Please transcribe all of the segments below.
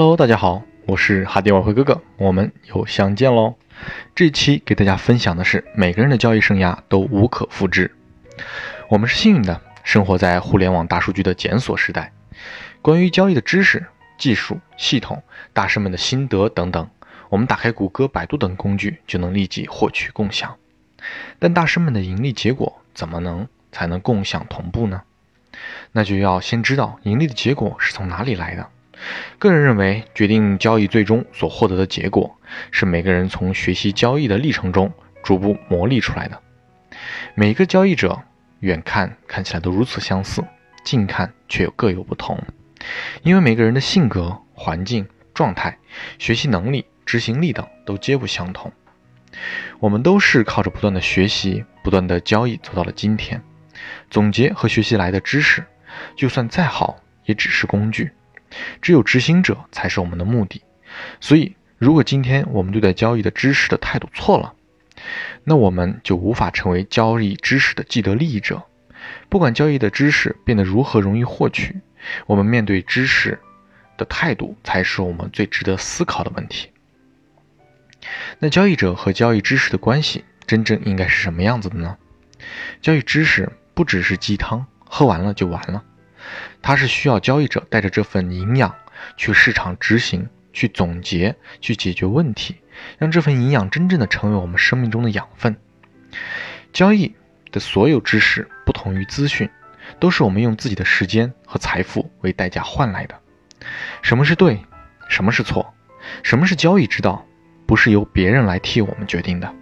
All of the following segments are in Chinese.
Hello，大家好，我是哈迪晚会哥哥，我们又相见喽。这期给大家分享的是，每个人的交易生涯都无可复制。我们是幸运的，生活在互联网大数据的检索时代。关于交易的知识、技术、系统、大师们的心得等等，我们打开谷歌、百度等工具就能立即获取共享。但大师们的盈利结果怎么能才能共享同步呢？那就要先知道盈利的结果是从哪里来的。个人认为，决定交易最终所获得的结果，是每个人从学习交易的历程中逐步磨砺出来的。每一个交易者远看看起来都如此相似，近看却又各有不同，因为每个人的性格、环境、状态、学习能力、执行力等都皆不相同。我们都是靠着不断的学习、不断的交易走到了今天。总结和学习来的知识，就算再好，也只是工具。只有执行者才是我们的目的，所以如果今天我们对待交易的知识的态度错了，那我们就无法成为交易知识的既得利益者。不管交易的知识变得如何容易获取，我们面对知识的态度才是我们最值得思考的问题。那交易者和交易知识的关系真正应该是什么样子的呢？交易知识不只是鸡汤，喝完了就完了。它是需要交易者带着这份营养去市场执行、去总结、去解决问题，让这份营养真正的成为我们生命中的养分。交易的所有知识不同于资讯，都是我们用自己的时间和财富为代价换来的。什么是对，什么是错，什么是交易之道，不是由别人来替我们决定的。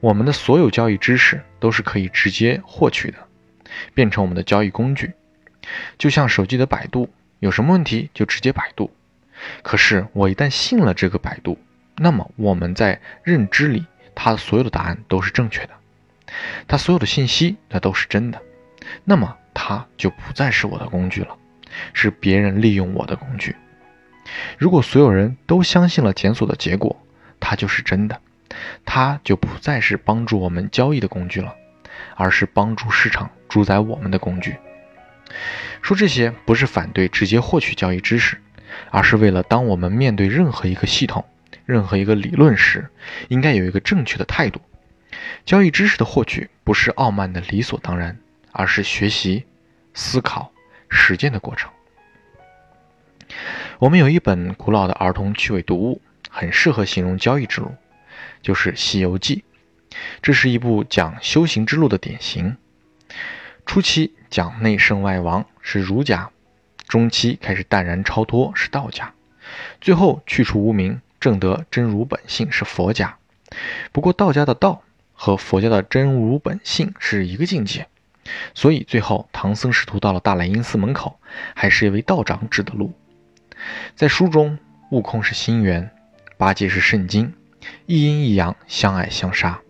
我们的所有交易知识都是可以直接获取的，变成我们的交易工具。就像手机的百度，有什么问题就直接百度。可是我一旦信了这个百度，那么我们在认知里，它所有的答案都是正确的，它所有的信息那都是真的。那么它就不再是我的工具了，是别人利用我的工具。如果所有人都相信了检索的结果，它就是真的，它就不再是帮助我们交易的工具了，而是帮助市场主宰我们的工具。说这些不是反对直接获取交易知识，而是为了当我们面对任何一个系统、任何一个理论时，应该有一个正确的态度。交易知识的获取不是傲慢的理所当然，而是学习、思考、实践的过程。我们有一本古老的儿童趣味读物，很适合形容交易之路，就是《西游记》。这是一部讲修行之路的典型。初期讲内圣外王是儒家，中期开始淡然超脱是道家，最后去除无名，正得真如本性是佛家。不过道家的道和佛家的真如本性是一个境界，所以最后唐僧师徒到了大雷音寺门口，还是一位道长指的路。在书中，悟空是心猿，八戒是圣经，一阴一阳相爱相杀。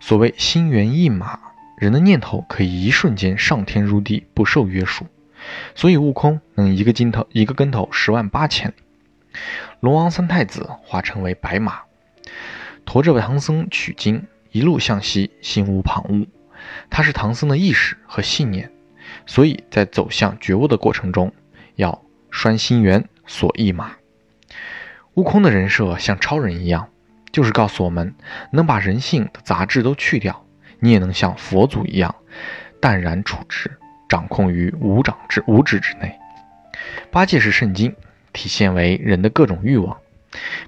所谓心猿意马。人的念头可以一瞬间上天入地，不受约束，所以悟空能一个筋头一个跟头十万八千里。龙王三太子化成为白马，驮着唐僧取经，一路向西，心无旁骛。他是唐僧的意识和信念，所以在走向觉悟的过程中，要拴心猿，锁一马。悟空的人设像超人一样，就是告诉我们，能把人性的杂质都去掉。你也能像佛祖一样淡然处之，掌控于五掌之五指之内。八戒是圣经，体现为人的各种欲望。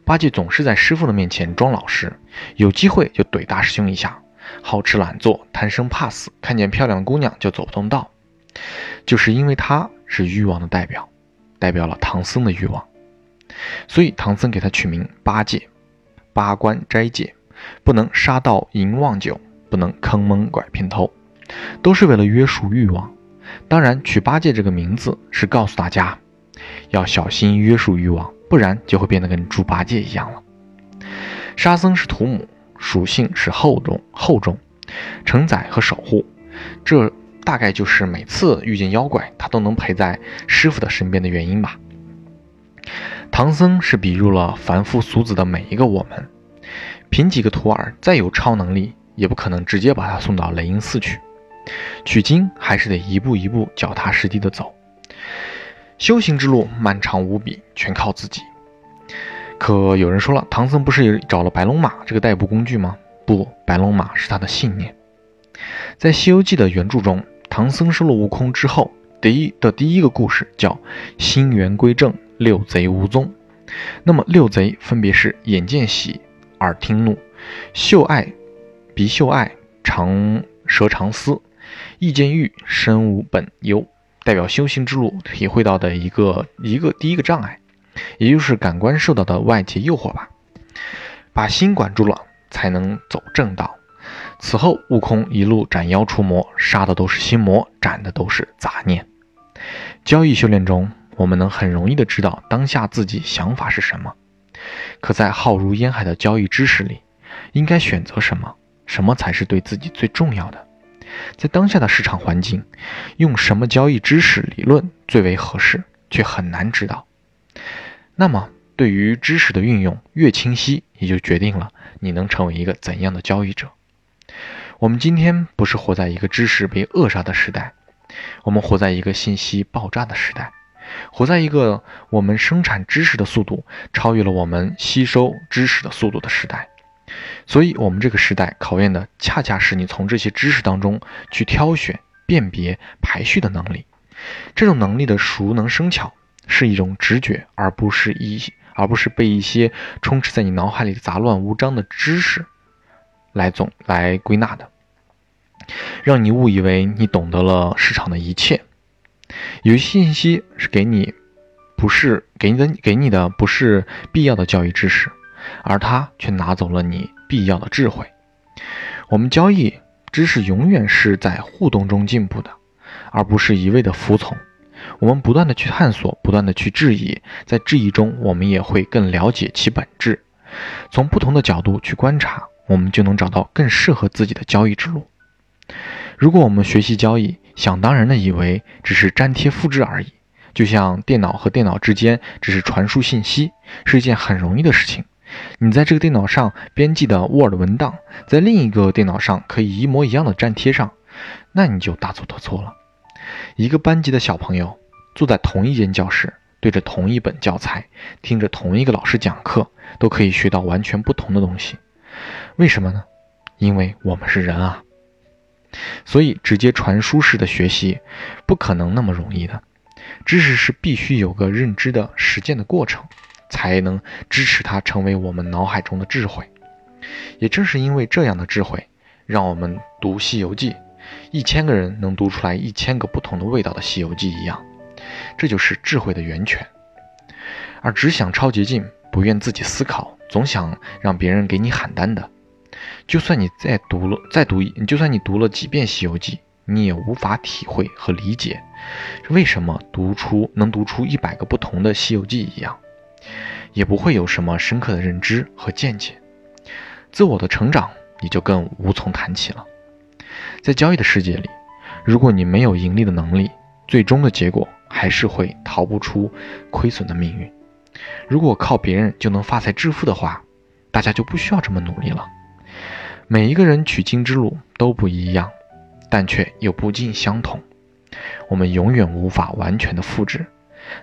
八戒总是在师傅的面前装老实，有机会就怼大师兄一下，好吃懒做，贪生怕死，看见漂亮的姑娘就走不动道。就是因为他是欲望的代表，代表了唐僧的欲望，所以唐僧给他取名八戒，八关斋戒，不能杀盗淫妄酒。不能坑蒙拐骗偷，都是为了约束欲望。当然，取八戒这个名字是告诉大家，要小心约束欲望，不然就会变得跟猪八戒一样了。沙僧是土母，属性是厚重，厚重，承载和守护。这大概就是每次遇见妖怪，他都能陪在师傅的身边的原因吧。唐僧是比入了凡夫俗子的每一个我们，凭几个徒儿再有超能力。也不可能直接把他送到雷音寺去取经，还是得一步一步脚踏实地的走。修行之路漫长无比，全靠自己。可有人说了，唐僧不是也找了白龙马这个代步工具吗？不，白龙马是他的信念。在《西游记》的原著中，唐僧收了悟空之后，第一的第一个故事叫“心猿归正，六贼无踪”。那么六贼分别是眼见喜、耳听怒、嗅爱、鼻嗅爱、长舌长思、意见欲、身无本忧，代表修行之路体会到的一个一个第一个障碍。也就是感官受到的外界诱惑吧，把心管住了，才能走正道。此后，悟空一路斩妖除魔，杀的都是心魔，斩的都是杂念。交易修炼中，我们能很容易的知道当下自己想法是什么，可在浩如烟海的交易知识里，应该选择什么，什么才是对自己最重要的？在当下的市场环境，用什么交易知识理论最为合适，却很难知道。那么，对于知识的运用越清晰，也就决定了你能成为一个怎样的交易者。我们今天不是活在一个知识被扼杀的时代，我们活在一个信息爆炸的时代，活在一个我们生产知识的速度超越了我们吸收知识的速度的时代。所以，我们这个时代考验的恰恰是你从这些知识当中去挑选、辨别、排序的能力。这种能力的熟能生巧。是一种直觉，而不是一，而不是被一些充斥在你脑海里杂乱无章的知识来总来归纳的，让你误以为你懂得了市场的一切。有些信息是给你，不是给你的，给你的不是必要的教育知识，而他却拿走了你必要的智慧。我们交易知识永远是在互动中进步的，而不是一味的服从。我们不断的去探索，不断的去质疑，在质疑中，我们也会更了解其本质。从不同的角度去观察，我们就能找到更适合自己的交易之路。如果我们学习交易，想当然的以为只是粘贴复制而已，就像电脑和电脑之间只是传输信息，是一件很容易的事情。你在这个电脑上编辑的 Word 文档，在另一个电脑上可以一模一样的粘贴上，那你就大错特错了。一个班级的小朋友坐在同一间教室，对着同一本教材，听着同一个老师讲课，都可以学到完全不同的东西。为什么呢？因为我们是人啊。所以，直接传输式的学习不可能那么容易的。知识是必须有个认知的实践的过程，才能支持它成为我们脑海中的智慧。也正是因为这样的智慧，让我们读《西游记》。一千个人能读出来一千个不同的味道的《西游记》一样，这就是智慧的源泉。而只想抄捷径，不愿自己思考，总想让别人给你喊单的，就算你再读了再读，就算你读了几遍《西游记》，你也无法体会和理解为什么读出能读出一百个不同的《西游记》一样，也不会有什么深刻的认知和见解，自我的成长也就更无从谈起了。在交易的世界里，如果你没有盈利的能力，最终的结果还是会逃不出亏损的命运。如果靠别人就能发财致富的话，大家就不需要这么努力了。每一个人取经之路都不一样，但却又不尽相同。我们永远无法完全的复制，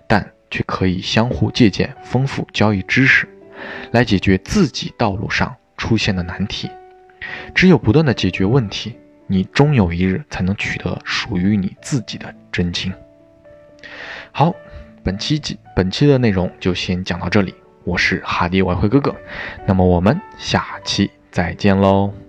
但却可以相互借鉴，丰富交易知识，来解决自己道路上出现的难题。只有不断的解决问题。你终有一日才能取得属于你自己的真经。好，本期本期的内容就先讲到这里。我是哈迪外汇哥哥，那么我们下期再见喽。